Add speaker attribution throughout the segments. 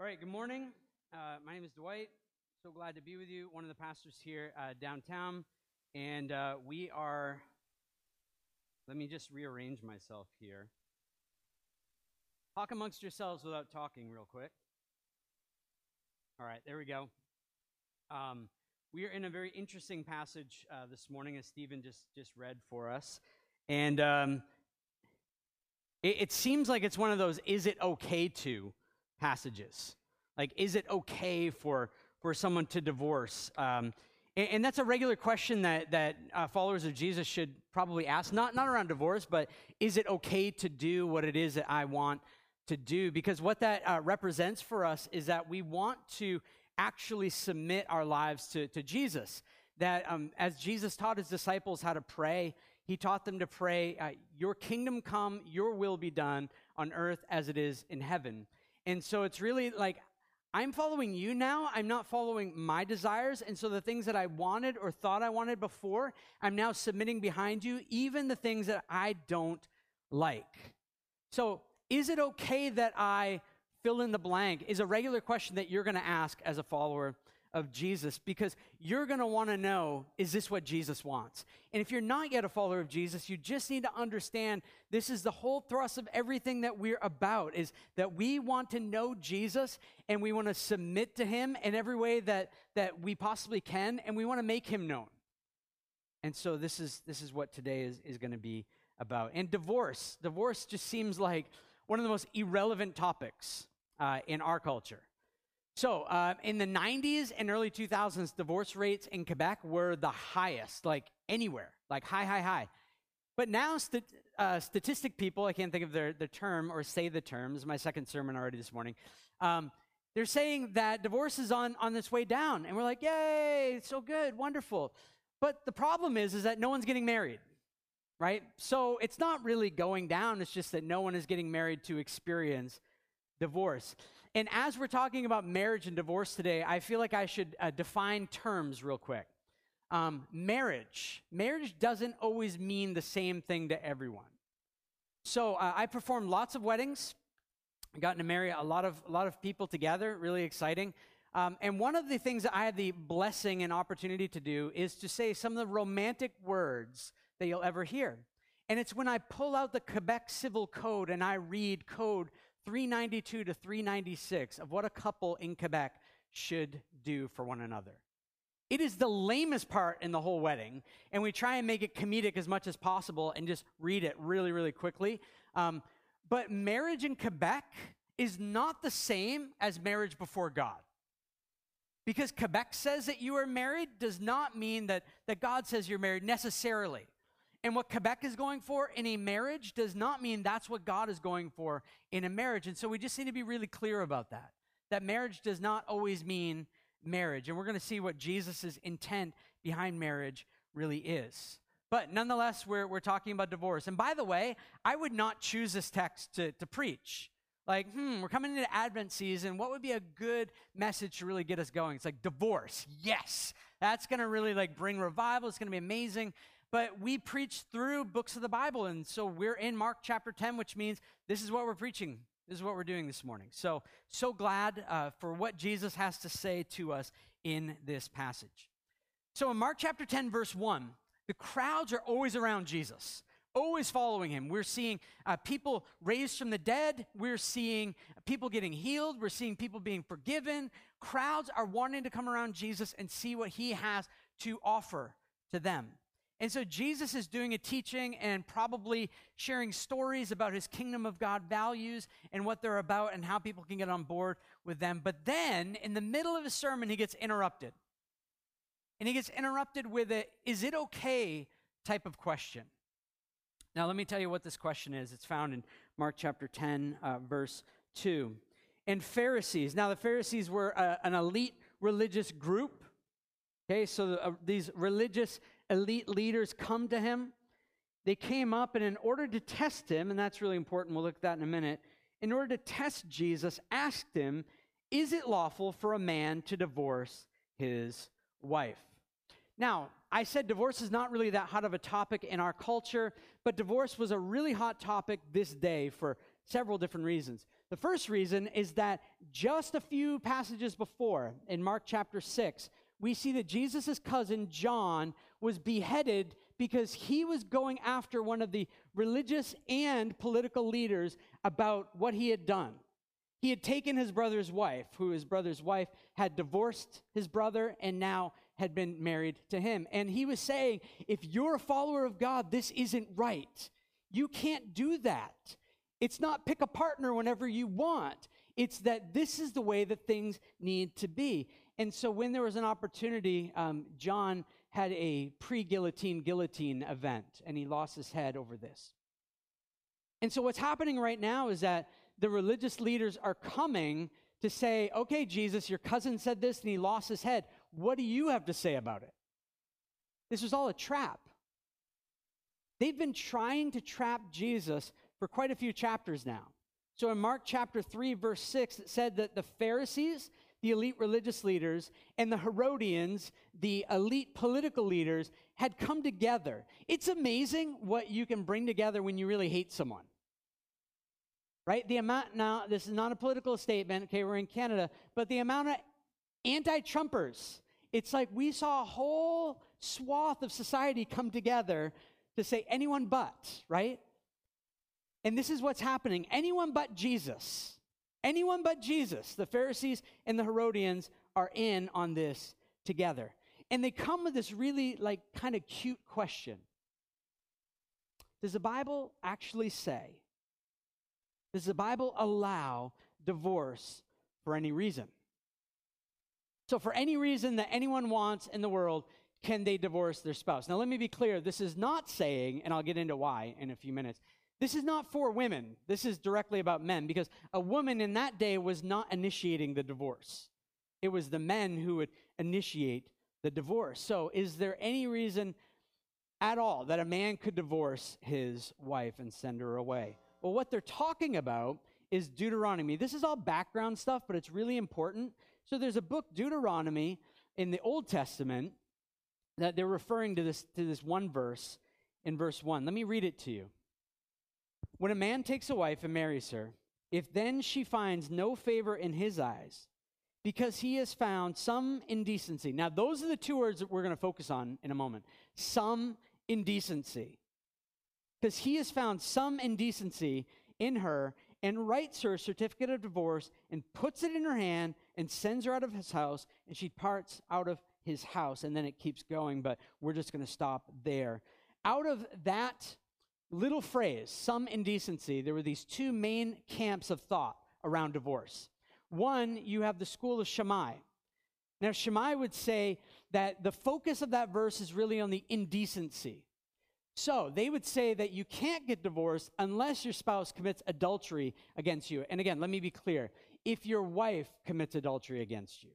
Speaker 1: All right, good morning. Uh, my name is Dwight. So glad to be with you, one of the pastors here uh, downtown. And uh, we are, let me just rearrange myself here. Talk amongst yourselves without talking, real quick. All right, there we go. Um, we are in a very interesting passage uh, this morning, as Stephen just, just read for us. And um, it, it seems like it's one of those is it okay to passages. Like, is it okay for, for someone to divorce? Um, and, and, that's a regular question that, that uh, followers of Jesus should probably ask, not, not around divorce, but is it okay to do what it is that I want to do? Because what that uh, represents for us is that we want to actually submit our lives to, to Jesus. That um, as Jesus taught his disciples how to pray, he taught them to pray, uh, Your kingdom come, your will be done on earth as it is in heaven. And so it's really like, I'm following you now. I'm not following my desires. And so the things that I wanted or thought I wanted before, I'm now submitting behind you, even the things that I don't like. So is it okay that I fill in the blank? Is a regular question that you're going to ask as a follower of Jesus because you're going to want to know is this what Jesus wants? And if you're not yet a follower of Jesus, you just need to understand this is the whole thrust of everything that we're about is that we want to know Jesus and we want to submit to him in every way that that we possibly can and we want to make him known. And so this is this is what today is is going to be about. And divorce, divorce just seems like one of the most irrelevant topics uh, in our culture. So, uh, in the 90s and early 2000s, divorce rates in Quebec were the highest, like anywhere, like high, high, high. But now, st- uh, statistic people, I can't think of their, the term or say the terms, my second sermon already this morning, um, they're saying that divorce is on, on this way down. And we're like, yay, so good, wonderful. But the problem is, is that no one's getting married, right? So it's not really going down. It's just that no one is getting married to experience divorce. And as we're talking about marriage and divorce today, I feel like I should uh, define terms real quick. Um, marriage. Marriage doesn't always mean the same thing to everyone. So uh, I performed lots of weddings. Gotten to marry a lot of a lot of people together. Really exciting. Um, and one of the things that I had the blessing and opportunity to do is to say some of the romantic words that you'll ever hear. And it's when I pull out the Quebec Civil Code and I read code 392 to 396 of what a couple in Quebec should do for one another. It is the lamest part in the whole wedding, and we try and make it comedic as much as possible and just read it really, really quickly. Um, but marriage in Quebec is not the same as marriage before God. Because Quebec says that you are married does not mean that, that God says you're married necessarily. And what Quebec is going for in a marriage does not mean that's what God is going for in a marriage. And so we just need to be really clear about that. That marriage does not always mean marriage. And we're going to see what Jesus' intent behind marriage really is. But nonetheless, we're, we're talking about divorce. And by the way, I would not choose this text to, to preach. Like, hmm, we're coming into Advent season. What would be a good message to really get us going? It's like divorce. Yes. That's going to really like bring revival. It's going to be amazing but we preach through books of the Bible. And so we're in Mark chapter 10, which means this is what we're preaching. This is what we're doing this morning. So, so glad uh, for what Jesus has to say to us in this passage. So, in Mark chapter 10, verse 1, the crowds are always around Jesus, always following him. We're seeing uh, people raised from the dead, we're seeing people getting healed, we're seeing people being forgiven. Crowds are wanting to come around Jesus and see what he has to offer to them. And so Jesus is doing a teaching and probably sharing stories about his kingdom of God values and what they're about and how people can get on board with them. But then in the middle of his sermon, he gets interrupted. And he gets interrupted with a, is it okay type of question. Now, let me tell you what this question is. It's found in Mark chapter 10, uh, verse 2. And Pharisees. Now, the Pharisees were an elite religious group. Okay, so the, uh, these religious elite leaders come to him. They came up, and in order to test him, and that's really important, we'll look at that in a minute, in order to test Jesus, asked him, Is it lawful for a man to divorce his wife? Now, I said divorce is not really that hot of a topic in our culture, but divorce was a really hot topic this day for several different reasons. The first reason is that just a few passages before, in Mark chapter 6, we see that Jesus' cousin John was beheaded because he was going after one of the religious and political leaders about what he had done. He had taken his brother's wife, who his brother's wife had divorced his brother and now had been married to him. And he was saying, if you're a follower of God, this isn't right. You can't do that. It's not pick a partner whenever you want. It's that this is the way that things need to be. And so when there was an opportunity, um, John had a pre guillotine guillotine event, and he lost his head over this. And so what's happening right now is that the religious leaders are coming to say, okay, Jesus, your cousin said this and he lost his head. What do you have to say about it? This was all a trap. They've been trying to trap Jesus for quite a few chapters now. So in Mark chapter 3, verse 6, it said that the Pharisees, the elite religious leaders, and the Herodians, the elite political leaders, had come together. It's amazing what you can bring together when you really hate someone. Right? The amount, now, this is not a political statement, okay, we're in Canada, but the amount of anti Trumpers, it's like we saw a whole swath of society come together to say anyone but, right? And this is what's happening. Anyone but Jesus, anyone but Jesus, the Pharisees and the Herodians are in on this together. And they come with this really, like, kind of cute question Does the Bible actually say, does the Bible allow divorce for any reason? So, for any reason that anyone wants in the world, can they divorce their spouse? Now, let me be clear. This is not saying, and I'll get into why in a few minutes, this is not for women. This is directly about men because a woman in that day was not initiating the divorce. It was the men who would initiate the divorce. So, is there any reason at all that a man could divorce his wife and send her away? Well, what they're talking about is Deuteronomy. This is all background stuff, but it's really important. So, there's a book, Deuteronomy, in the Old Testament that they're referring to this, to this one verse in verse 1. Let me read it to you. When a man takes a wife and marries her, if then she finds no favor in his eyes, because he has found some indecency. Now, those are the two words that we're going to focus on in a moment. Some indecency. Because he has found some indecency in her and writes her a certificate of divorce and puts it in her hand and sends her out of his house, and she parts out of his house. And then it keeps going, but we're just going to stop there. Out of that little phrase, some indecency, there were these two main camps of thought around divorce. One, you have the school of Shammai. Now, Shammai would say that the focus of that verse is really on the indecency. So they would say that you can't get divorced unless your spouse commits adultery against you. And again, let me be clear if your wife commits adultery against you,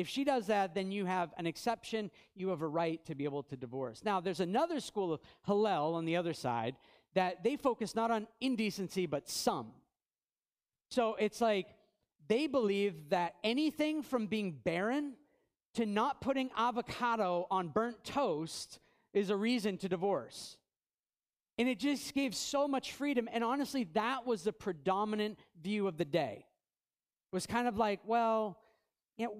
Speaker 1: if she does that, then you have an exception. You have a right to be able to divorce. Now, there's another school of Hillel on the other side that they focus not on indecency, but some. So it's like they believe that anything from being barren to not putting avocado on burnt toast is a reason to divorce. And it just gave so much freedom. And honestly, that was the predominant view of the day. It was kind of like, well, you know,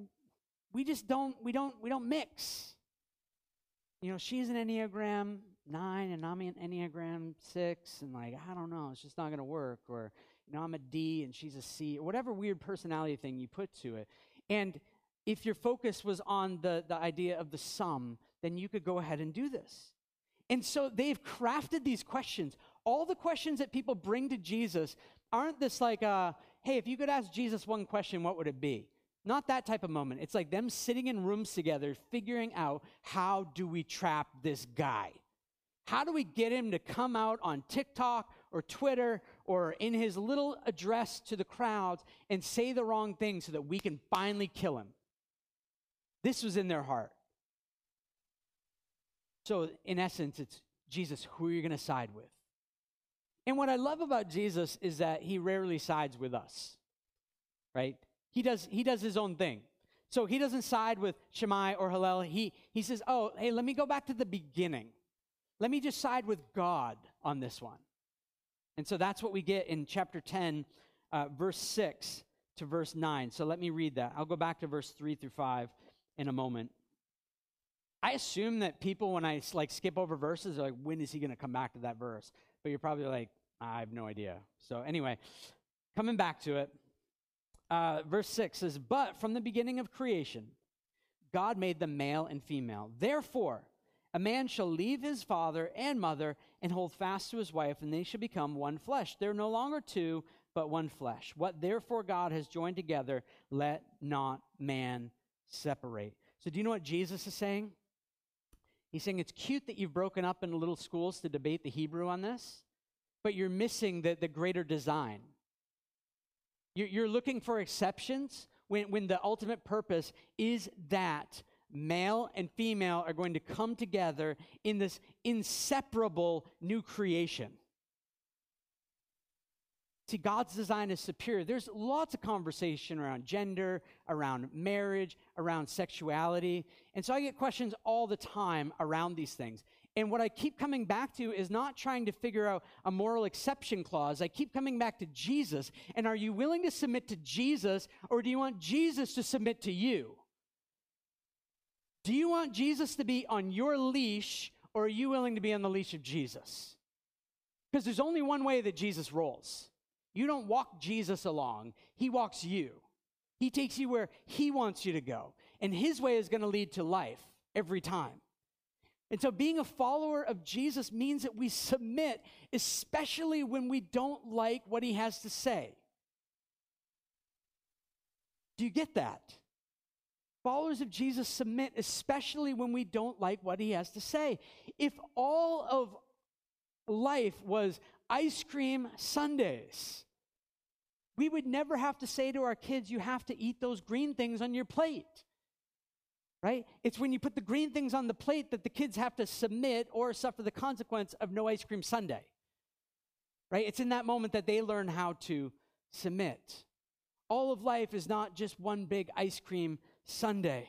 Speaker 1: we just don't we don't we don't mix. You know she's an enneagram 9 and i'm an enneagram 6 and like i don't know it's just not going to work or you know i'm a d and she's a c or whatever weird personality thing you put to it. And if your focus was on the the idea of the sum then you could go ahead and do this. And so they've crafted these questions. All the questions that people bring to jesus aren't this like uh hey if you could ask jesus one question what would it be not that type of moment. It's like them sitting in rooms together, figuring out how do we trap this guy? How do we get him to come out on TikTok or Twitter or in his little address to the crowds and say the wrong thing so that we can finally kill him? This was in their heart. So, in essence, it's Jesus, who are you going to side with? And what I love about Jesus is that he rarely sides with us, right? He does, he does his own thing. So he doesn't side with Shammai or Hillel. He, he says, oh, hey, let me go back to the beginning. Let me just side with God on this one. And so that's what we get in chapter 10, uh, verse 6. to verse 9. So let me read that. I'll go back to verse 3 through 5 in a moment. I assume that people, when I like skip over verses, are like, when is he going to come back to that verse? But you're probably like, I have no idea. So anyway, coming back to it, uh, verse 6 says, But from the beginning of creation, God made them male and female. Therefore, a man shall leave his father and mother and hold fast to his wife, and they shall become one flesh. They're no longer two, but one flesh. What therefore God has joined together, let not man separate. So, do you know what Jesus is saying? He's saying it's cute that you've broken up into little schools to debate the Hebrew on this, but you're missing the, the greater design. You're, looking for exceptions when, when the ultimate purpose is that male and female are going to come together in this inseparable new creation. See, God's design is superior. There's lots of conversation around gender, around marriage, around sexuality. And so I get questions all the time around these things. And what I keep coming back to is not trying to figure out a moral exception clause. I keep coming back to Jesus. And are you willing to submit to Jesus, or do you want Jesus to submit to you? Do you want Jesus to be on your leash, or are you willing to be on the leash of Jesus? Because there's only one way that Jesus rolls. You don't walk Jesus along, He walks you. He takes you where He wants you to go. And His way is going to lead to life every time. And so being a follower of Jesus means that we submit, especially when we don't like what He has to say. Do you get that? Followers of Jesus submit, especially when we don't like what He has to say. If all of life was, ice cream sundaes, We would never have to say to our kids, you have to eat those green things on your plate. Right? It's when you put the green things on the plate that the kids have to submit or suffer the consequence of no ice cream sundae, Right? It's in that moment that they learn how to submit. All of life is not just one big ice cream sundae.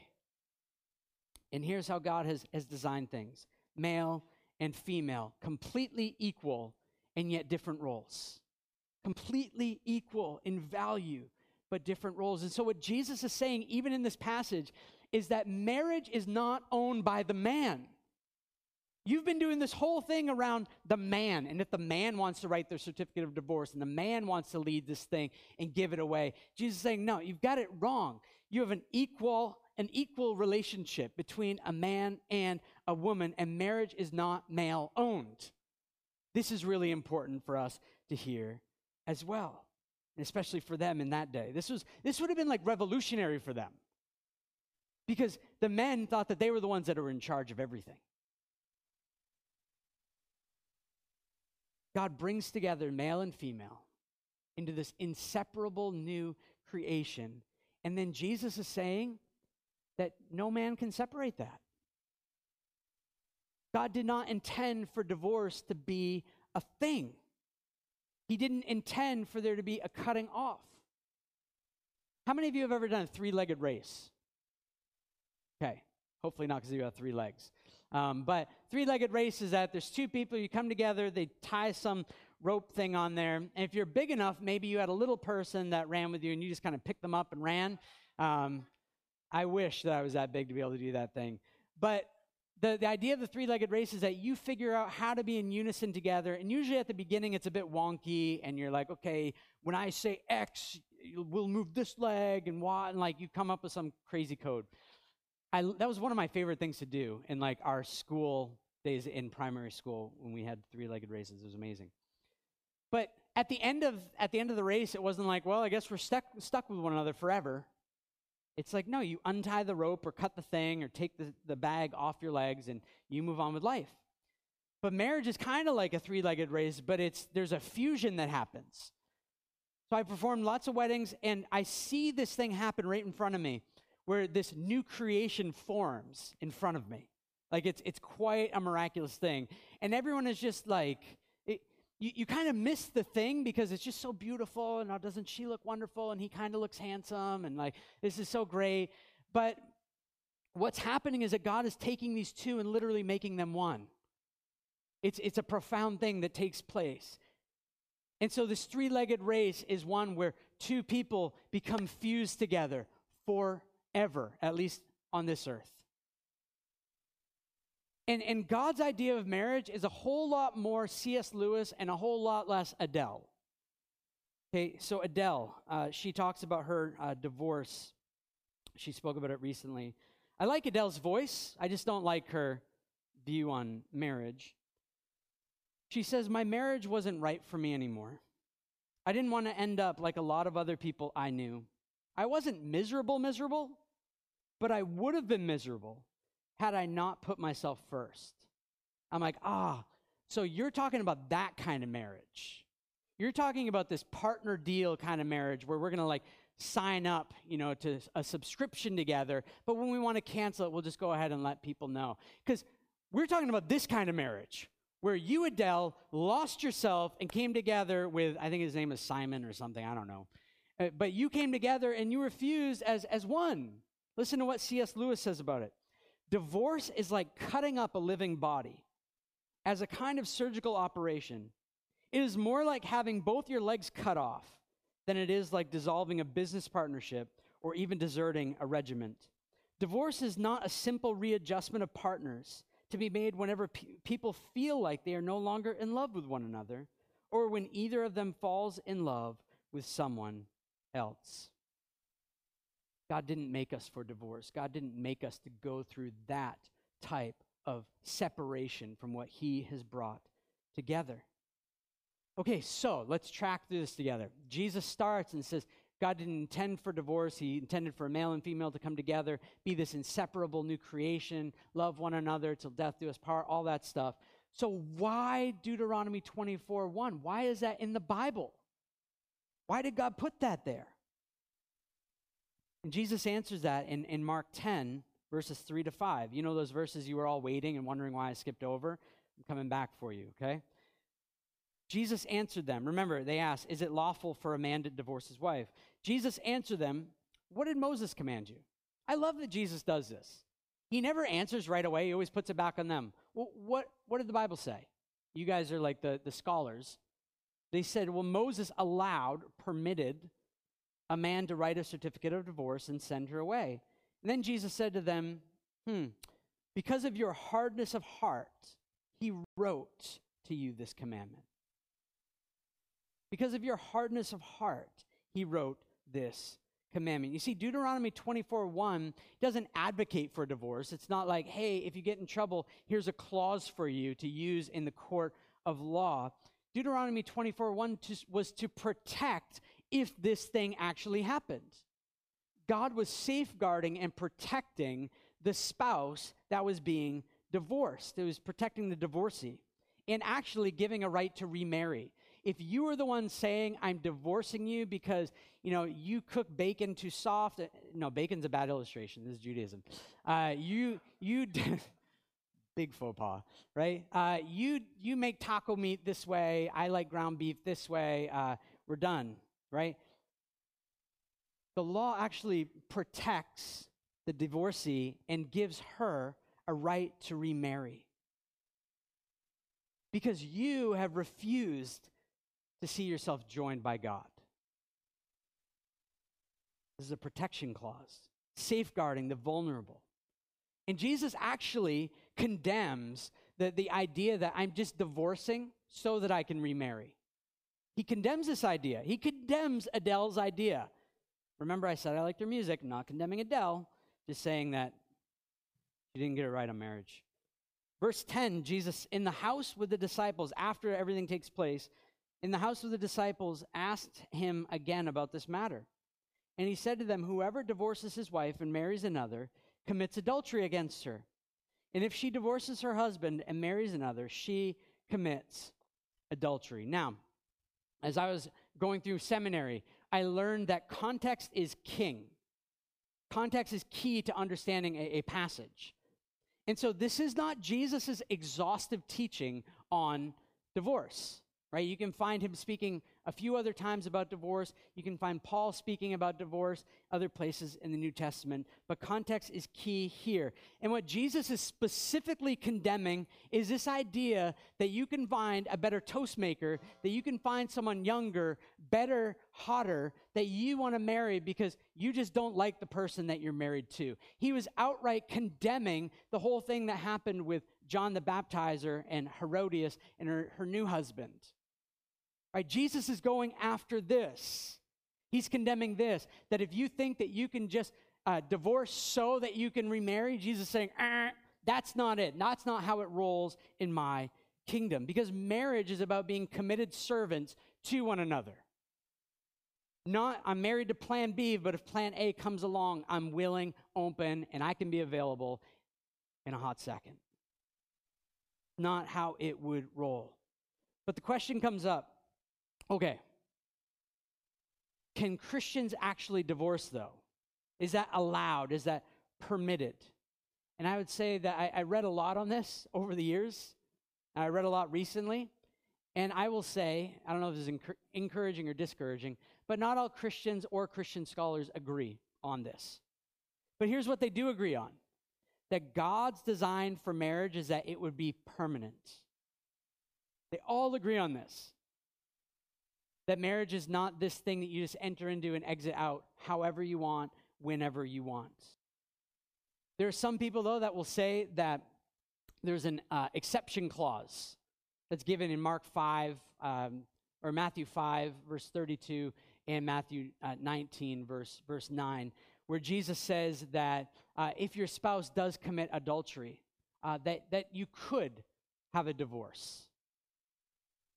Speaker 1: And here's how God has, has designed things male and female, completely equal and yet different roles. Completely equal in value, but different roles. And so, what Jesus is saying, even in this passage, is that marriage is not owned by the man. You've been doing this whole thing around the man, and if the man wants to write their certificate of divorce and the man wants to lead this thing and give it away, Jesus is saying, No, you've got it wrong. You have an equal an equal relationship between a man and a woman, and marriage is not male owned. This is really important for us to hear as well, especially for them in that day. This, was, this would have been like revolutionary for them because the men thought that they were the ones that were in charge of everything. God brings together male and female into this inseparable new creation. And then Jesus is saying that no man can separate that. God did not intend for divorce to be a thing. He didn't intend for there to be a cutting off. How many of you have ever done a three legged race? Okay, hopefully not because you have three legs. Um, but three legged race is that there's two people, you come together, they tie some rope thing on there. And if you're big enough, maybe you had a little person that ran with you and you just kind of picked them up and ran. Um, I wish that I was that big to be able to do that thing. But the, the idea of the three legged race is that you figure out how to be in unison together. And usually at the beginning, it's a bit wonky, and you're like, okay, when I say X, we'll move this leg and Y, and like you come up with some crazy code. I, that was one of my favorite things to do in like our school days in primary school when we had three legged races. It was amazing. But at the end of at the end of the race, it wasn't like, well, I guess we're stuck stuck with one another forever. It's like, no, you untie the rope or cut the thing or take the, the bag off your legs and you move on with life. But marriage is kind of like a three legged race, but it's, there's a fusion that happens. So I performed lots of weddings and I see this thing happen right in front of me where this new creation forms in front of me. Like it's, it's quite a miraculous thing. And everyone is just like, you, you kind of miss the thing because it's just so beautiful and oh, doesn't she look wonderful and he kind of looks handsome and like this is so great but what's happening is that god is taking these two and literally making them one it's, it's a profound thing that takes place and so this three-legged race is one where
Speaker 2: two people become fused together forever, at least on this earth. And, and God's idea of marriage is a whole lot more C.S. Lewis and a whole lot less Adele. Okay, so Adele, uh, she talks about her uh, divorce. She spoke about it recently. I like Adele's voice, I just don't like her view on marriage. She says, My marriage wasn't right for me anymore. I didn't want to end up like a lot of other people I knew. I wasn't miserable, miserable, but I would have been miserable had I not put myself first. I'm like, ah, so you're talking about that kind of marriage. You're talking about this partner deal kind of marriage where we're going to like sign up, you know, to a subscription together, but when we want to cancel it, we'll just go ahead and let people know. Cuz we're talking about this kind of marriage where you Adele lost yourself and came together with I think his name is Simon or something, I don't know. Uh, but you came together and you refused as as one. Listen to what C.S. Lewis says about it. Divorce is like cutting up a living body as a kind of surgical operation. It is more like having both your legs cut off than it is like dissolving a business partnership or even deserting a regiment. Divorce is not a simple readjustment of partners to be made whenever pe- people feel like they are no longer in love with one another or when either of them falls in love with someone else. God didn't make us for divorce. God didn't make us to go through that type of separation from what He has brought together. Okay, so let's track through this together. Jesus starts and says, God didn't intend for divorce. He intended for a male and female to come together, be this inseparable new creation, love one another till death do us part, all that stuff. So, why Deuteronomy 24 1? Why is that in the Bible? Why did God put that there? And Jesus answers that in, in Mark 10, verses 3 to 5. You know those verses you were all waiting and wondering why I skipped over? I'm coming back for you, okay? Jesus answered them. Remember, they asked, Is it lawful for a man to divorce his wife? Jesus answered them, What did Moses command you? I love that Jesus does this. He never answers right away, he always puts it back on them. Well, what, what did the Bible say? You guys are like the, the scholars. They said, Well, Moses allowed, permitted a man to write a certificate of divorce and send her away. And then Jesus said to them, Hmm, because of your hardness of heart, he wrote to you this commandment. Because of your hardness of heart, he wrote this commandment. You see, Deuteronomy 24 1 doesn't advocate for divorce. It's not like, hey, if you get in trouble, here's a clause for you to use in the court of law. Deuteronomy 24 1 was to protect if this thing actually happened. God was safeguarding and protecting the spouse that was being divorced. It was protecting the divorcee and actually giving a right to remarry. If you are the one saying, I'm divorcing you because, you know, you cook bacon too soft, uh, no, bacon's a bad illustration. This is Judaism. Uh, you, you, big faux pas, right? Uh, you, you make taco meat this way. I like ground beef this way. Uh, we're done right? The law actually protects the divorcee and gives her a right to remarry. Because you have refused to see yourself joined by God. This is a protection clause, safeguarding the vulnerable. And Jesus actually condemns the, the idea that I'm just divorcing so that I can remarry. He condemns this idea. He condemns Adele's idea. Remember, I said I like their music. I'm not condemning Adele, just saying that she didn't get it right on marriage. Verse 10 Jesus, in the house with the disciples, after everything takes place, in the house with the disciples, asked him again about this matter. And he said to them, Whoever divorces his wife and marries another commits adultery against her. And if she divorces her husband and marries another, she commits adultery. Now, as I was going through seminary, I learned that context is king. Context is key to understanding a, a passage. And so this is not Jesus' exhaustive teaching on divorce. Right? You can find him speaking a few other times about divorce. You can find Paul speaking about divorce other places in the New Testament. But context is key here. And what Jesus is specifically condemning is this idea that you can find a better toast maker, that you can find someone younger, better, hotter, that you want to marry because you just don't like the person that you're married to. He was outright condemning the whole thing that happened with John the Baptizer and Herodias and her, her new husband. Right? Jesus is going after this. He's condemning this that if you think that you can just uh, divorce so that you can remarry, Jesus is saying, ah, that's not it. That's not how it rolls in my kingdom. Because marriage is about being committed servants to one another. Not, I'm married to plan B, but if plan A comes along, I'm willing, open, and I can be available in a hot second. Not how it would roll. But the question comes up Okay. Can Christians actually divorce, though? Is that allowed? Is that permitted? And I would say that I, I read a lot on this over the years. I read a lot recently. And I will say, I don't know if this is encouraging or discouraging, but not all Christians or Christian scholars agree on this. But here's what they do agree on that God's design for marriage is that it would be permanent. They all agree on this. That marriage is not this thing that you just enter into and exit out however you want, whenever you want. There are some people, though, that will say that there's an uh, exception clause that's given in Mark 5 um, or Matthew 5, verse 32, and Matthew uh, 19, verse, verse 9, where Jesus says that uh, if your spouse does commit adultery, uh, that, that you could have a divorce.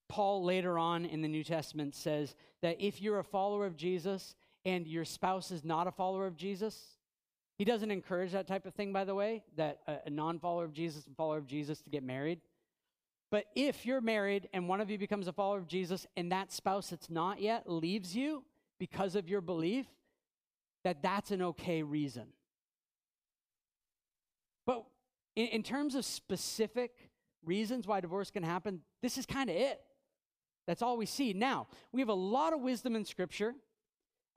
Speaker 2: Paul later on in the New Testament says that if you're a follower of Jesus and your spouse is not a follower of Jesus, he doesn't encourage that type of thing, by the way, that a, non follower of Jesus and follower of Jesus to get married. But if you're married and one of you becomes a follower of Jesus and that spouse that's not yet leaves you because of your belief, that that's an okay reason. But in, in terms of specific reasons why divorce can happen, this is kind of it. That's all we see. Now, we have a lot of wisdom in Scripture.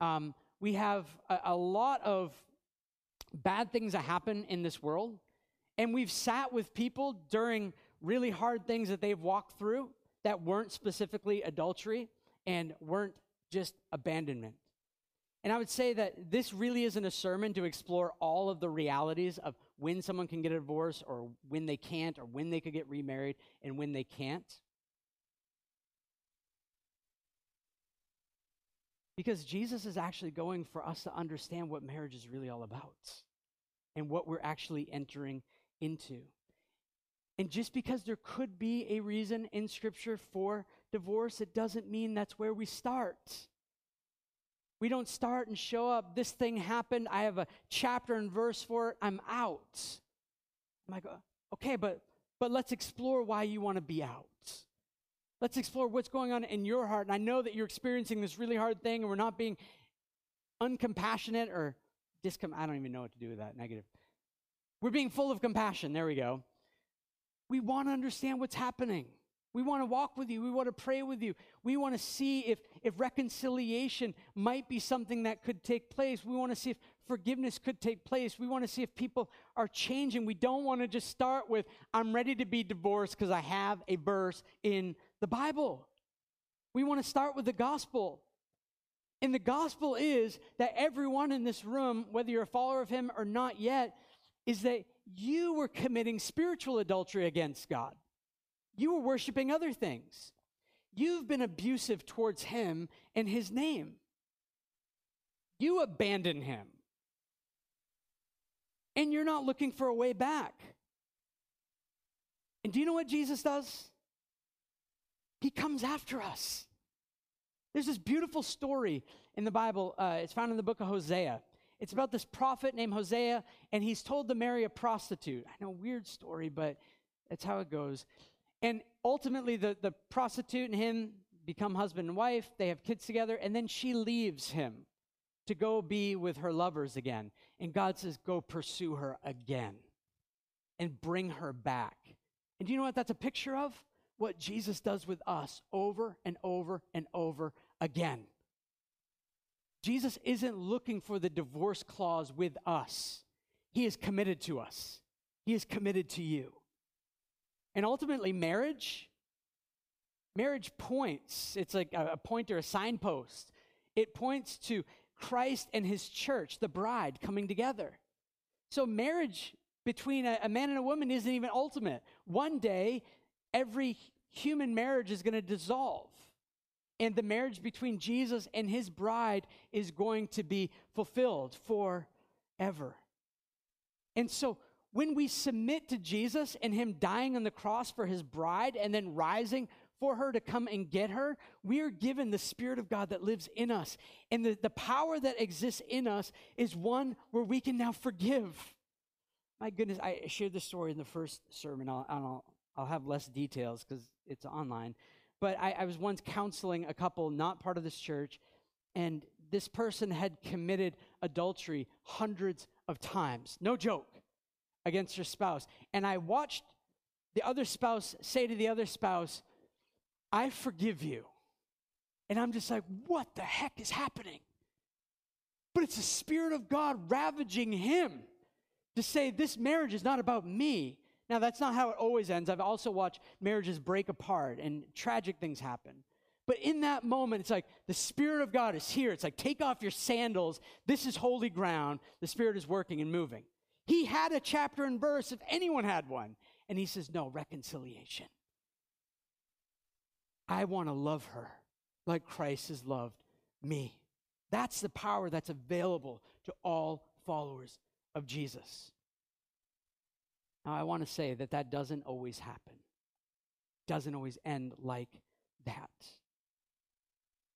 Speaker 2: Um, we have a, a lot of bad things that happen in this world. And we've sat with people during really hard things that they've walked through that weren't specifically adultery and weren't just abandonment. And I would say that this really isn't a sermon to explore all of the realities of when someone can get a divorce or when they can't or when they could get remarried and when they can't. Because Jesus is actually going for us to understand what marriage is really all about and what we're actually entering into. And just because there could be a reason in Scripture for divorce, it doesn't mean that's where we start. We don't start and show up, this thing happened, I have a chapter and verse for it, I'm out. I'm like, okay, but but let's explore why you want to be out. Let's explore what's going on in your heart. And I know that you're experiencing this really hard thing and we're not being uncompassionate or discom I don't even know what to do with that negative. We're being full of compassion. There we go. We want to understand what's happening. We want to walk with you. We want to pray with you. We want to see if, if reconciliation might be something that could take place. We want to see if forgiveness could take place. We want to see if people are changing. We don't want to just start with, I'm ready to be divorced because I have a verse in the Bible. We want to start with the gospel. And the gospel is that everyone in this room, whether you're a follower of him or not yet, is that you were committing spiritual adultery against God. You were worshiping other things. You've been abusive towards him and his name. You abandon him. And you're not looking for a way back. And do you know what Jesus does? He comes after us. There's this beautiful story in the Bible. Uh, it's found in the book of Hosea. It's about this prophet named Hosea, and he's told to marry a prostitute. I know, weird story, but that's how it goes. And ultimately, the, the prostitute and him become husband and wife. They have kids together, and then she leaves him to go be with her lovers again. And God says, Go pursue her again and bring her back. And do you know what that's a picture of? What Jesus does with us over and over and over again. Jesus isn't looking for the divorce clause with us. He is committed to us. He is committed to you. And ultimately, marriage, marriage points, it's like a, pointer, a signpost. It points to Christ and his church, the bride, coming together. So, marriage between a, a man and a woman isn't even ultimate. One day, every human marriage is going to dissolve. And the marriage between Jesus and his bride is going to be fulfilled forever. And so, when we submit to Jesus and him dying on the cross for his bride and then rising for her to come and get her, we are given the Spirit of God that lives in us. And the, the power that exists in us is one where we can now forgive. My goodness, I shared this story in the first sermon. I'll, I'll, I'll have less details because it's online. But I, I was once counseling a couple not part of this church, and this person had committed adultery hundreds of times. No joke against her spouse. And I watched the other spouse say to the other spouse, I forgive you. And I'm just like, what the heck is happening? But it's the Spirit of God ravaging him to say, this marriage is not about me. Now, that's not how it always ends. I've also watched marriages break apart and tragic things happen. But in that moment, it's like the Spirit of God is here. It's like, take off your sandals. This is holy ground. The Spirit is working and moving. He had a chapter and verse if anyone had one. And he says, no, reconciliation. I want to love her like Christ has loved me. That's the power that's available to all followers of Jesus. Now, I want to say that that doesn't always happen, doesn't always end like that.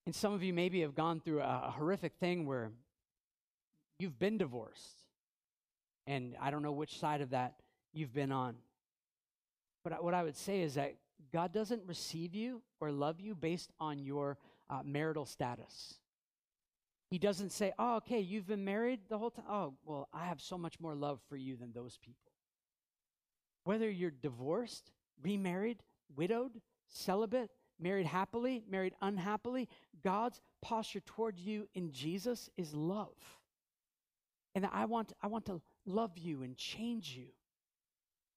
Speaker 2: And some of you maybe have gone through a, horrific thing where you've been divorced. And I don't know which side of that you've been on. But what I would say is that God doesn't receive you or love you based on your uh, marital status. He doesn't say, oh, okay, you've been married the whole time. Oh, well, I have so much more love for you than those people. Whether you're divorced, remarried, widowed, celibate, married happily, married unhappily, God's posture toward you in Jesus is love. And I want, I want to love you and change you.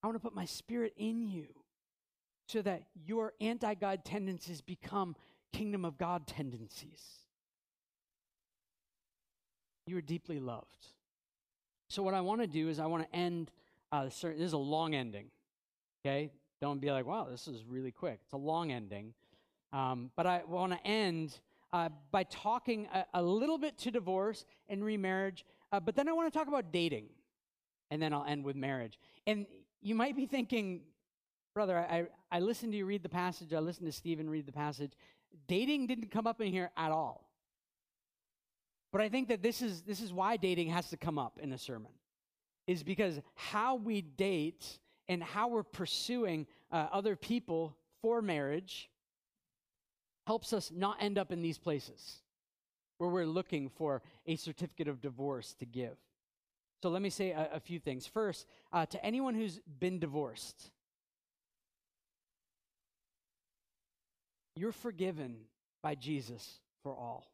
Speaker 2: I want to put my spirit in you so that your anti God tendencies become kingdom of God tendencies. You are deeply loved. So, what I want to do is, I want to end. Uh, this is a long ending. Okay? Don't be like, wow, this is really quick. It's a long ending. Um, but I want to end uh, by talking a, a, little bit to divorce and remarriage. Uh, but then I want to talk about dating. And then I'll end with marriage. And you might be thinking, brother, I, I listened to you read the passage, I listened to Stephen read the passage. Dating didn't come up in here at all. But I think that this is, this is why dating has to come up in a sermon, is because how we date and how we're pursuing uh, other people for marriage helps us not end up in these places where we're looking for a certificate of divorce to give. So let me say a, a few things. First, uh, to anyone who's been divorced, you're forgiven by Jesus for all.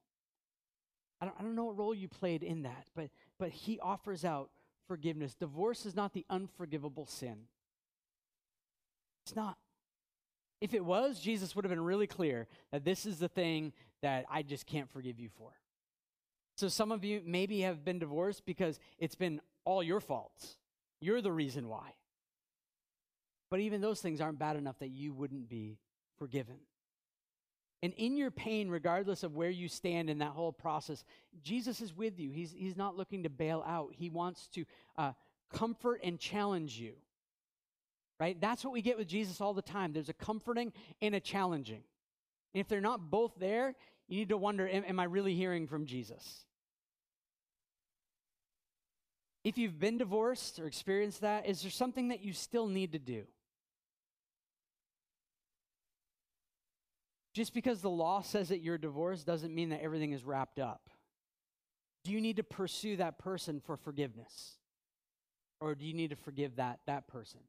Speaker 2: I don't, I don't know what role you played in that, but, but he offers out forgiveness. Divorce is not the unforgivable sin. It's not. If it was, Jesus would have been really clear that this is the thing that I just can't forgive you for. So some of you maybe have been divorced because it's been all your fault. You're the reason why. But even those things aren't bad enough that you wouldn't be forgiven. And in your pain, regardless of where you stand in that whole process, Jesus is with you. He's, he's not looking to bail out, He wants to uh, comfort and challenge you. Right? That's what we get with Jesus all the time. There's a comforting and a challenging. And if they're not both there, you need to wonder am, am I really hearing from Jesus? If you've been divorced or experienced that, is there something that you still need to do? Just because the law says that you're divorced doesn't mean that everything is wrapped up. Do you need to pursue that person for forgiveness? Or do you need to forgive that, that person?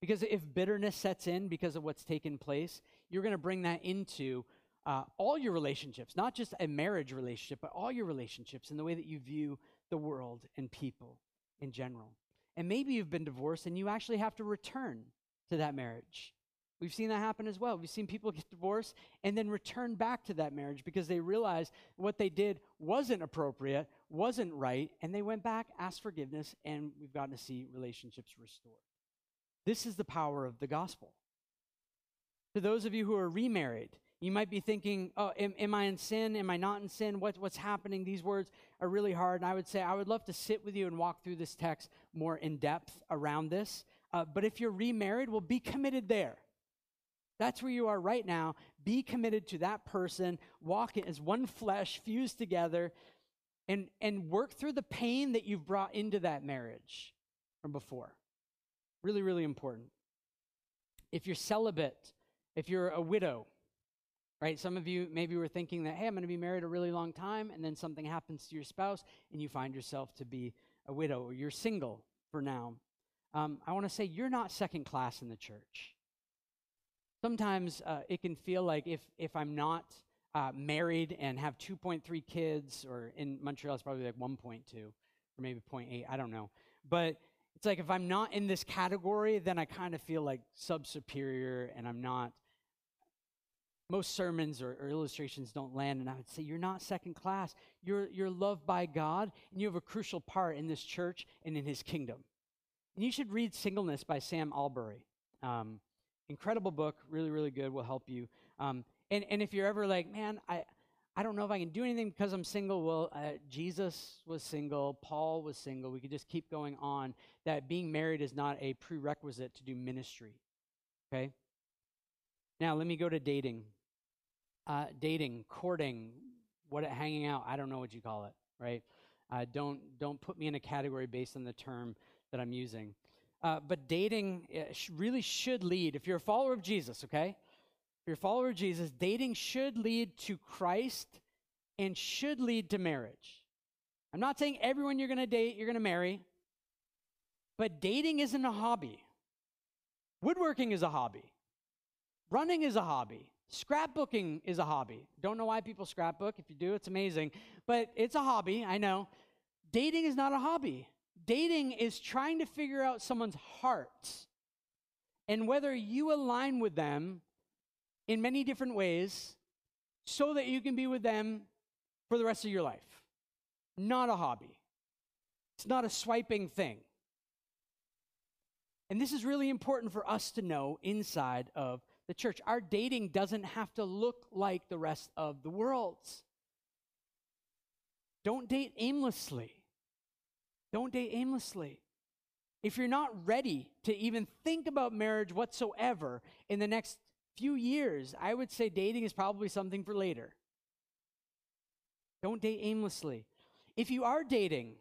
Speaker 2: Because if bitterness sets in because of what's taken place, you're going to bring that into uh, all your relationships, not just a marriage relationship, but all your relationships and the way that you view the world and people in general. And maybe you've been divorced and you actually have to return to that marriage. We've seen that happen as well. We've seen people get divorced and then return back to that marriage because they realized what they did wasn't appropriate, wasn't right, and they went back, asked forgiveness, and we've gotten to see relationships restored. This is the power of the gospel. To those of you who are remarried, you might be thinking, oh, am, am, I in sin? Am I not in sin? What, what's happening? These words are really hard. And I would say, I would love to sit with you and walk through this text more in depth around this. Uh, but if you're remarried, well, be committed there. That's where you are right now. Be committed to that person, walk as one flesh, fused together, and, and work through the pain that you've brought into that marriage from before. Really, really important. If you're celibate, if you're a widow, right? Some of you maybe were thinking that, hey, I'm going to be married a really long time, and then something happens to your spouse, and you find yourself to be a widow, or you're single for now. Um, I want to say you're not second class in the church. Sometimes uh, it can feel like if, if I'm not uh, married and have 2.3 kids, or in Montreal it's probably like 1.2 or maybe 0.8, I don't know. But it's like if I'm not in this category, then I kind of feel like sub superior and I'm not. Most sermons or, or, illustrations don't land, and I would say you're not second class. You're, you're loved by God, and you have a crucial part in this church and in His kingdom. And you should read Singleness by Sam Allberry. Um, incredible book, really, really good, will help you. Um, and, and if you're ever like, man, I, I don't know if I can do anything because I'm single. Well, uh, Jesus was single, Paul was single. We could just keep going on. That being married is not a prerequisite to do ministry. Okay? Now, let me go to dating. Uh, dating, courting, what hanging out, I don't know what you call it, right? Uh, don't, don't put me in a category based on the term that I'm using. Uh, but dating uh, really should lead, if you're a follower of Jesus, okay? If you're a follower of Jesus, dating should lead to Christ and should lead to marriage. I'm not saying everyone you're going to date, you're going to marry, but dating isn't a hobby. Woodworking is a hobby. Running is a hobby. Scrapbooking is a hobby. Don't know why people scrapbook. If you do, it's amazing. But it's a hobby, I know. Dating is not a hobby. Dating is trying to figure out someone's heart and whether you align with them in many different ways so that you can be with them for the rest of your life. Not a hobby, it's not a swiping thing. And this is really important for us to know inside of the church. Our dating doesn't have to look like the rest of the world's. Don't date aimlessly. Don't date aimlessly. If you're not ready to even think about marriage whatsoever in the next few years, I would say dating is probably something for later. Don't date aimlessly. If you are dating,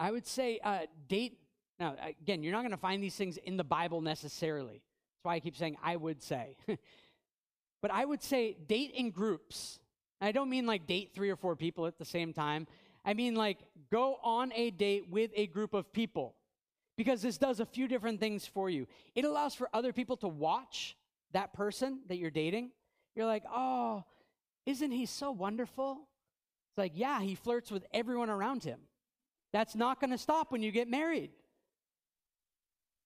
Speaker 2: I would say uh, date. Now, again, you're not going to find these things in the Bible necessarily. That's why I keep saying I would say. but I would say date in groups. I don't mean like date three or four people at the same time. I mean like go on a date with a group of people because this does a few different things for you. It allows for other people to watch that person that you're dating, you're like, oh, isn't he so wonderful? It's like, yeah, he flirts with everyone around him. That's not going to stop when you get married.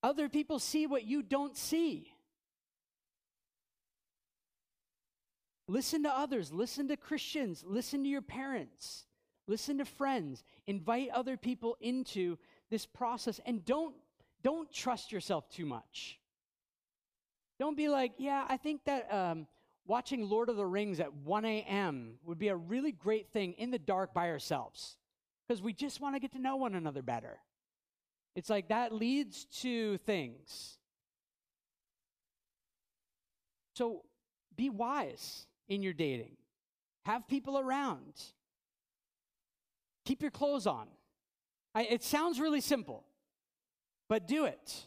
Speaker 2: Other people see what you don't see. Listen to others, listen to Christians, listen to your parents, listen to friends, invite other people into this process and don't don't trust yourself too much. Don't be like, yeah, I think that um, watching Lord of the Rings at 1 a.m. would be a really great thing in the dark by ourselves because we just want to get to know one another better. It's like that leads to things. So be wise in your dating, have people around, keep your clothes on. I, it sounds really simple, but do it.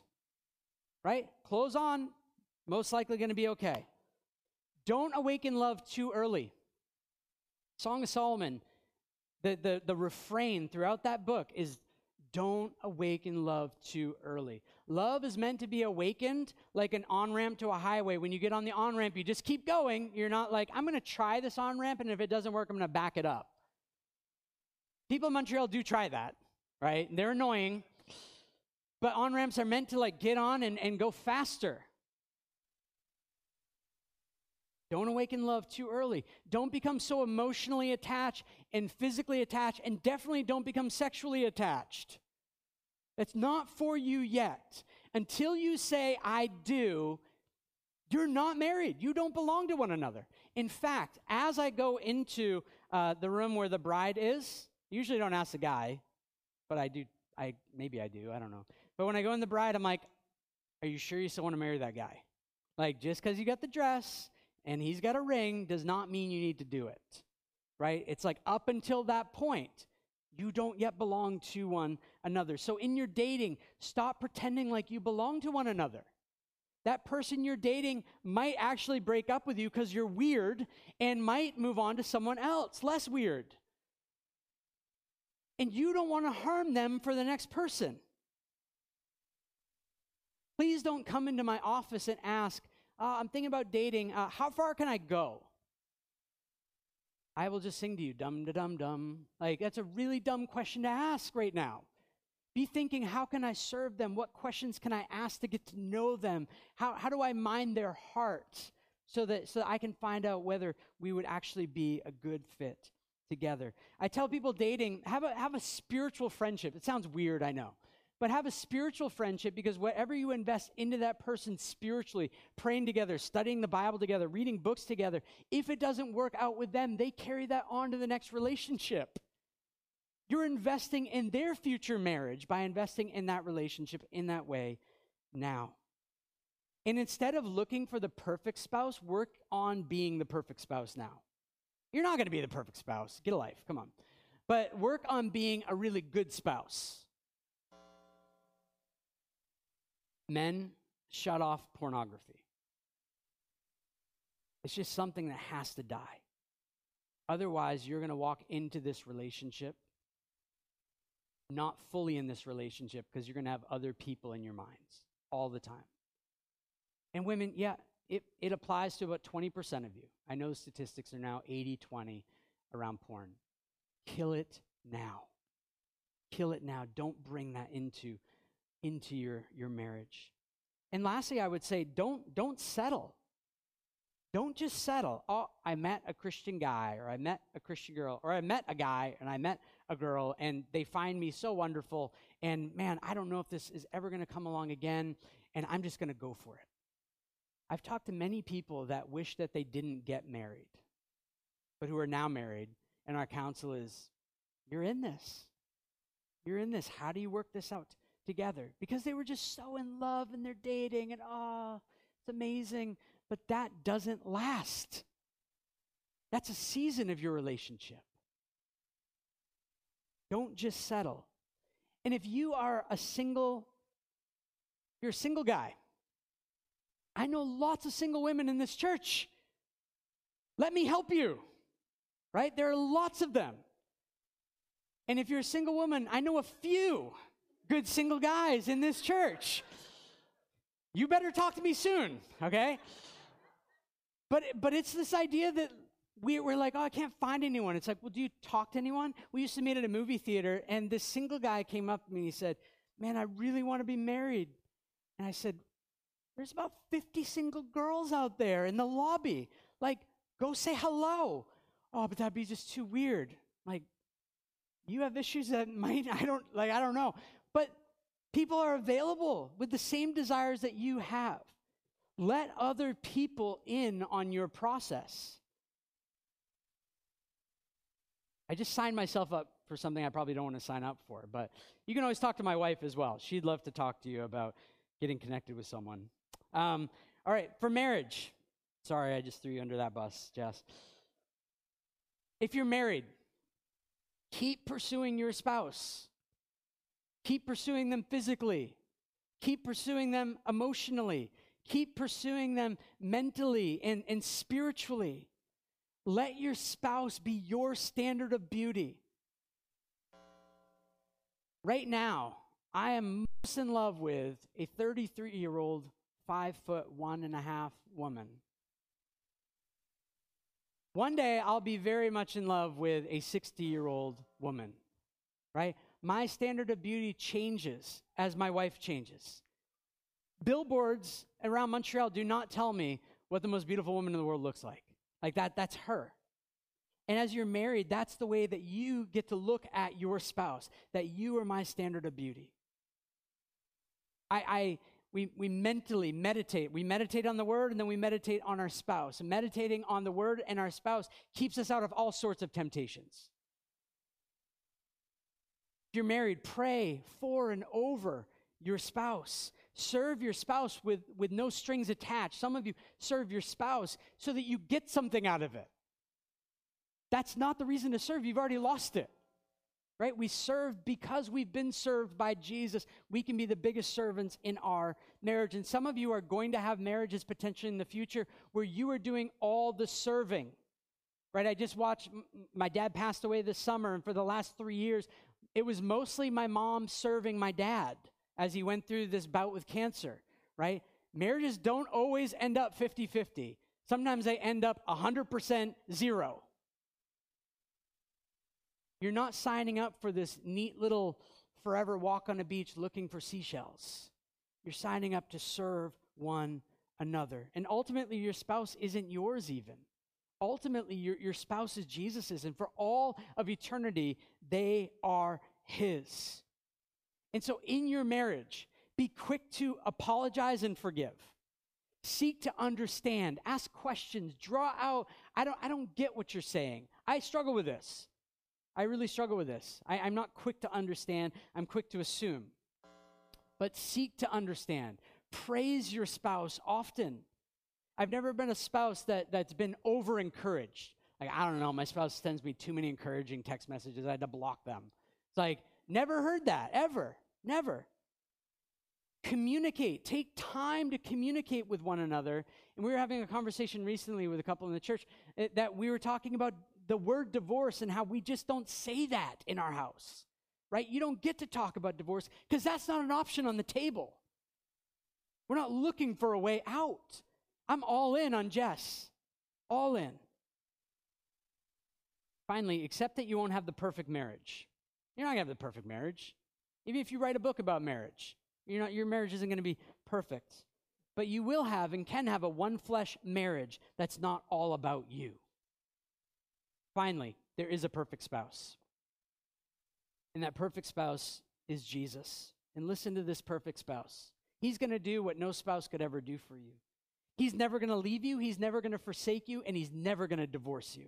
Speaker 2: Right? Clothes on, most likely going to be okay. Don't awaken love too early. Song of Solomon, the, the, the refrain throughout that book is don't awaken love too early. Love is meant to be awakened like an on ramp to a highway. When you get on the on ramp, you just keep going. You're not like, I'm going to try this on ramp, and if it doesn't work, I'm going to back it up. People in Montreal do try that, right? They're annoying. But on ramps are meant to like get on and, and go faster. Don't awaken love too early. Don't become so emotionally attached and physically attached, and definitely don't become sexually attached. That's not for you yet. Until you say, I do, you're not married. You don't belong to one another. In fact, as I go into uh, the room where the bride is, usually don't ask the guy, but I do. I maybe I do. I don't know. But when I go in the bride, I'm like, "Are you sure you still want to marry that guy? Like, just because you got the dress and he's got a ring does not mean you need to do it, right? It's like up until that point, you don't yet belong to one another. So in your dating, stop pretending like you belong to one another. That person you're dating might actually break up with you because you're weird and might move on to someone else, less weird. And you don't want to harm them for the next person. Please don't come into my office and ask, uh, I'm thinking about dating. Uh, how far can I go? I will just sing to you, dum da dum dum. Like, that's a really dumb question to ask right now. Be thinking, how can I serve them? What questions can I ask to get to know them? How, how do I mind their heart so that, so that I can find out whether we would actually be a good fit together? I tell people dating, have a, have a spiritual friendship. It sounds weird, I know but have a spiritual friendship because whatever you invest into that person spiritually, praying together, studying the Bible together, reading books together, if it doesn't work out with them, they carry that on to the next relationship. You're investing in their future marriage by investing in that relationship in that way now. And instead of looking for the perfect spouse, work on being the perfect spouse now. You're not going to be the perfect spouse. Get a life. Come on. But work on being a really good spouse Men, shut off pornography. It's just something that has to die. Otherwise, you're going to walk into this relationship not fully in this relationship because you're going to have other people in your minds all the time. And women, yeah, it, it applies to about 20% of you. I know statistics are now 80 20 around porn. Kill it now. Kill it now. Don't bring that into into your, your marriage. And lastly, I would say don't, don't settle. Don't just settle. Oh, I met a Christian guy, or I met a Christian girl, or I met a guy and I met a girl, and they find me so wonderful. And man, I don't know if this is ever going to come along again, and I'm just going to go for it. I've talked to many people that wish that they didn't get married, but who are now married, and our counsel is you're in this. You're in this. How do you work this out? together because they were just so in love and they're dating and oh, it's amazing. But that doesn't last. That's a season of your relationship. Don't just settle. And if you are a single, you're a single guy. I know lots of single women in this church. Let me help you. Right? There are lots of them. And if you're a single woman, I know a few good single guys in this church. You better talk to me soon, okay? But but it's this idea that we, we're like, oh, I can't find anyone. It's like, well, do you talk to anyone? We used to meet at a movie theater, and this single guy came up to me and he said, Man, I really want to be married. And I said, There's about 50 single girls out there in the lobby. Like, go say hello. Oh, but that'd be just too weird. Like, you have issues that might, I don't, like, I don't know. But people are available with the same desires that you have. Let other people in on your process. I just signed myself up for something I probably don't want to sign up for, but you can always talk to my wife as well. She'd love to talk to you about getting connected with someone. Um, all right, for marriage. Sorry, I just threw you under that bus, Jess. If you're married, keep pursuing your spouse. Keep pursuing them physically. Keep pursuing them emotionally. Keep pursuing them mentally and, and spiritually. Let your spouse be your standard of beauty. Right now, I am most in love with a 33 year old, five foot one and a half woman. One day, I'll be very much in love with a 60 year old woman, right? My standard of beauty changes as my wife changes. Billboards around Montreal do not tell me what the most beautiful woman in the world looks like. Like that, that's her. And as you're married, that's the way that you get to look at your spouse, that you are my standard of beauty. I, I we, we mentally meditate. We meditate on the word and then we meditate on our spouse. Meditating on the word and our spouse keeps us out of all sorts of temptations. If you're married, pray for and over your spouse. Serve your spouse with, with no strings attached. Some of you serve your spouse so that you get something out of it. That's not the reason to serve. You've already lost it right? We serve because we've been served by Jesus. We can be the biggest servants in our marriage. And some of you are going to have marriages potentially in the future where you are doing all the serving, right? I just watched, my dad passed away this summer, and for the last three years, it was mostly my mom serving my dad as he went through this bout with cancer, right? Marriages don't always end up 50 50. Sometimes they end up 100% zero you're not signing up for this neat little forever walk on a beach looking for seashells. You're signing up to serve one another. And ultimately, your spouse isn't yours, even. Ultimately, your, your spouse is Jesus's, and for all of eternity, they are His. And so, in your marriage, be quick to apologize and forgive. Seek to understand, ask questions, draw out. I don't, I don't get what you're saying. I struggle with this. I really struggle with this. I, I'm not quick to understand, I'm quick to assume. But seek to understand. Praise your spouse often. I've never been a spouse that, that's been over encouraged. Like, I don't know, my spouse sends me too many encouraging text messages, I had to block them. It's like, never heard that, ever, never. Communicate. Take time to communicate with one another. And we were having a conversation recently with a couple in the church eh, that we were talking about the word divorce and how we just don't say that in our house, right? You don't get to talk about divorce because that's not an option on the table. We're not looking for a way out. I'm all in on Jess, all in. Finally, accept that you won't have the perfect marriage. You're not going to have the perfect marriage. Even if you write a book about marriage, you're not, your marriage isn't going to be perfect. But you will have and can have a one flesh marriage that's not all about you. Finally, there is a perfect spouse. And that perfect spouse is Jesus. And listen to this perfect spouse. He's going to do what no spouse could ever do for you. He's never going to leave you, he's never going to forsake you, and he's never going to divorce you.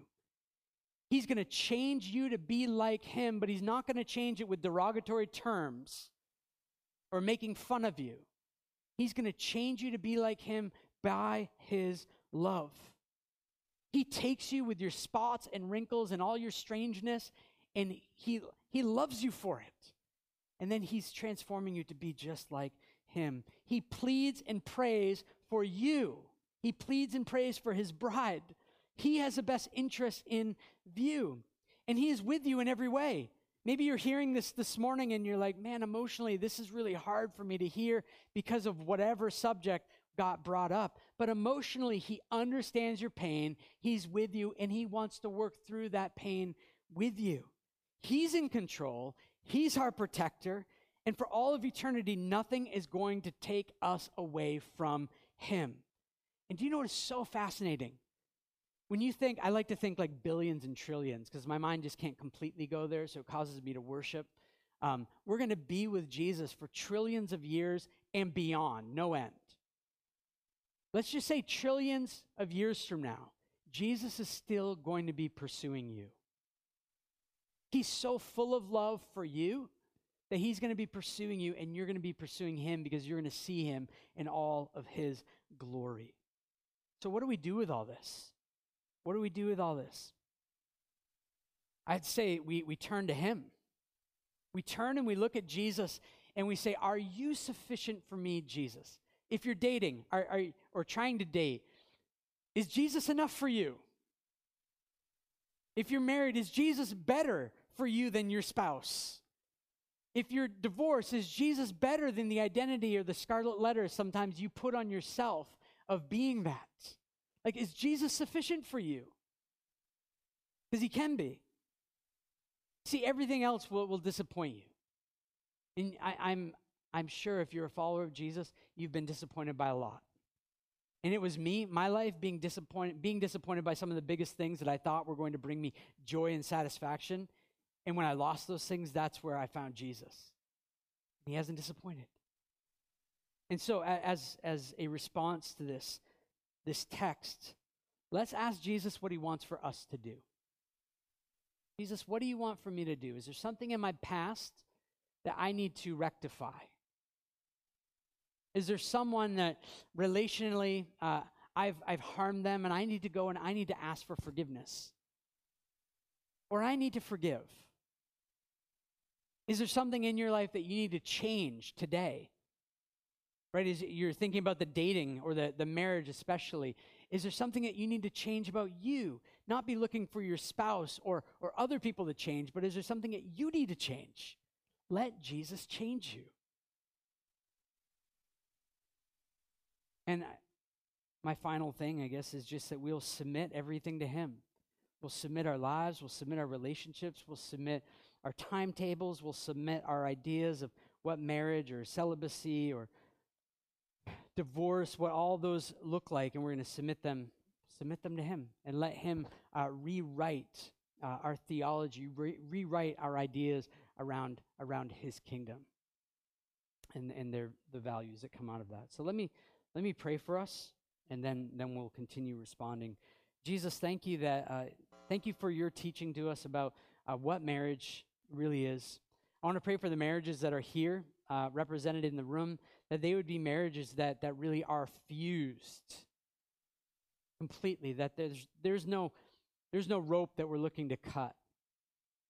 Speaker 2: He's going to change you to be like him, but he's not going to change it with derogatory terms or making fun of you. He's going to change you to be like him by his love. He takes you with your spots and wrinkles and all your strangeness, and he, he loves you for it. And then he's transforming you to be just like him. He pleads and prays for you. He pleads and prays for his bride. He has the best interest in view. And he is with you in every way. Maybe you're hearing this this morning and you're like, man, emotionally, this is really hard for me to hear because of whatever subject got brought up. But emotionally, he understands your pain. He's with you and he wants to work through that pain with you. He's in control. He's our protector. And for all of eternity, nothing is going to take us away from him. And do you know what is so fascinating? When you think, I like to think like billions and trillions because my mind just can't completely go there, so it causes me to worship. Um, we're going to be with Jesus for trillions of years and beyond, no end let's just say trillions of years from now, Jesus is still going to be pursuing you. He's so full of love for you that he's going to be pursuing you and you're going to be pursuing him because you're going to see him in all of his glory. So, what do we do with all this? What do we do with all this? I'd say we, we turn to him. We turn and we look at Jesus and we say, Are you sufficient for me, Jesus? If you're dating are, or trying to date, is Jesus enough for you? If you're married, is Jesus better for you than your spouse? If your divorce is Jesus better than the identity or the scarlet letter sometimes you put on yourself of being that? Like, is Jesus sufficient for you? Because he can be. See, everything else will, will disappoint you. And I, I'm, I'm sure if you're a follower of Jesus, you've been disappointed by a lot. And it was me, my life, being disappointed, being disappointed by some of the biggest things that I thought were going to bring me joy and satisfaction. And when I lost those things, that's where I found Jesus. And He hasn't disappointed. And so, as, as a response to this, this text, let's ask Jesus what he wants for us to do. Jesus, what do you want for me to do? Is there something in my past that I need to rectify? Is there someone that relationally uh, I've, I've harmed them and I need to go and I need to ask for forgiveness? Or I need to forgive? Is there something in your life that you need to change today? Right? Is you're thinking about the dating or the, the marriage especially. Is there something that you need to change about you? Not be looking for your spouse or, or other people to change, but is there something that you need to change? Let Jesus change you. And my final thing, I guess, is just that we'll submit everything to Him. We'll submit our lives, we'll submit our relationships, we'll submit our timetables, we'll submit our ideas of what marriage or celibacy or divorce, what all those look like, and we're going to submit them, submit them to Him, and let Him uh, rewrite uh, our theology, re- rewrite our ideas around around His kingdom, and and their the values that come out of that. So let me let me pray for us, and then, then we'll continue responding. Jesus, thank you that uh, thank you for your teaching to us about uh, what marriage really is. I want to pray for the marriages that are here, uh, represented in the room, that they would be marriages that that really are fused completely. That there's there's no there's no rope that we're looking to cut,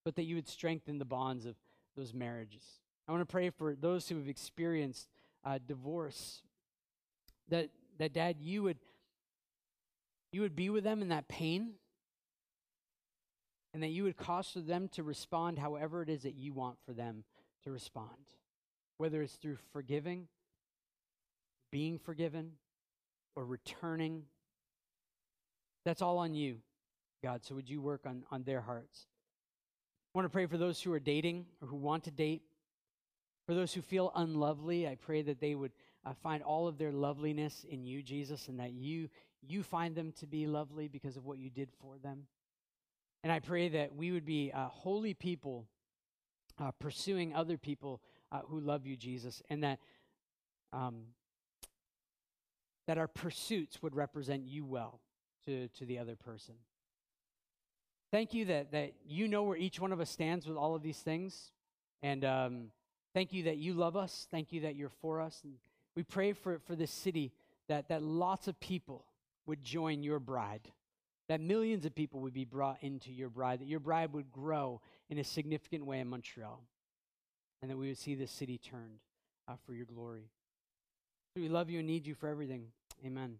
Speaker 2: but that you would strengthen the bonds of those marriages. I want to pray for those who have experienced uh, divorce that that dad you would you would be with them in that pain and that you would cause them to respond however it is that you want for them to respond whether it's through forgiving being forgiven or returning. That's all on you god. So would you work on on their hearts? I want to pray for those who are dating or who want to date. For those who feel unlovely i pray that they would uh, find all of their loveliness in you, Jesus, and that you you find them to be lovely because of what you did for them. And I pray that we would be uh, holy people uh, pursuing other people uh, who love you, Jesus, and that um, that our pursuits would represent you well to, to the other person. Thank you that, that you know where each one of us stands with all of these things. And um, thank you that you love us. Thank you that you're for us. And we pray for, for this city that, that lots of people would join your bride, that millions of people would be brought into your bride, that your bride would grow in a significant way in Montreal, and that we would see this city turned uh, for your glory. We love you and need you for everything. Amen.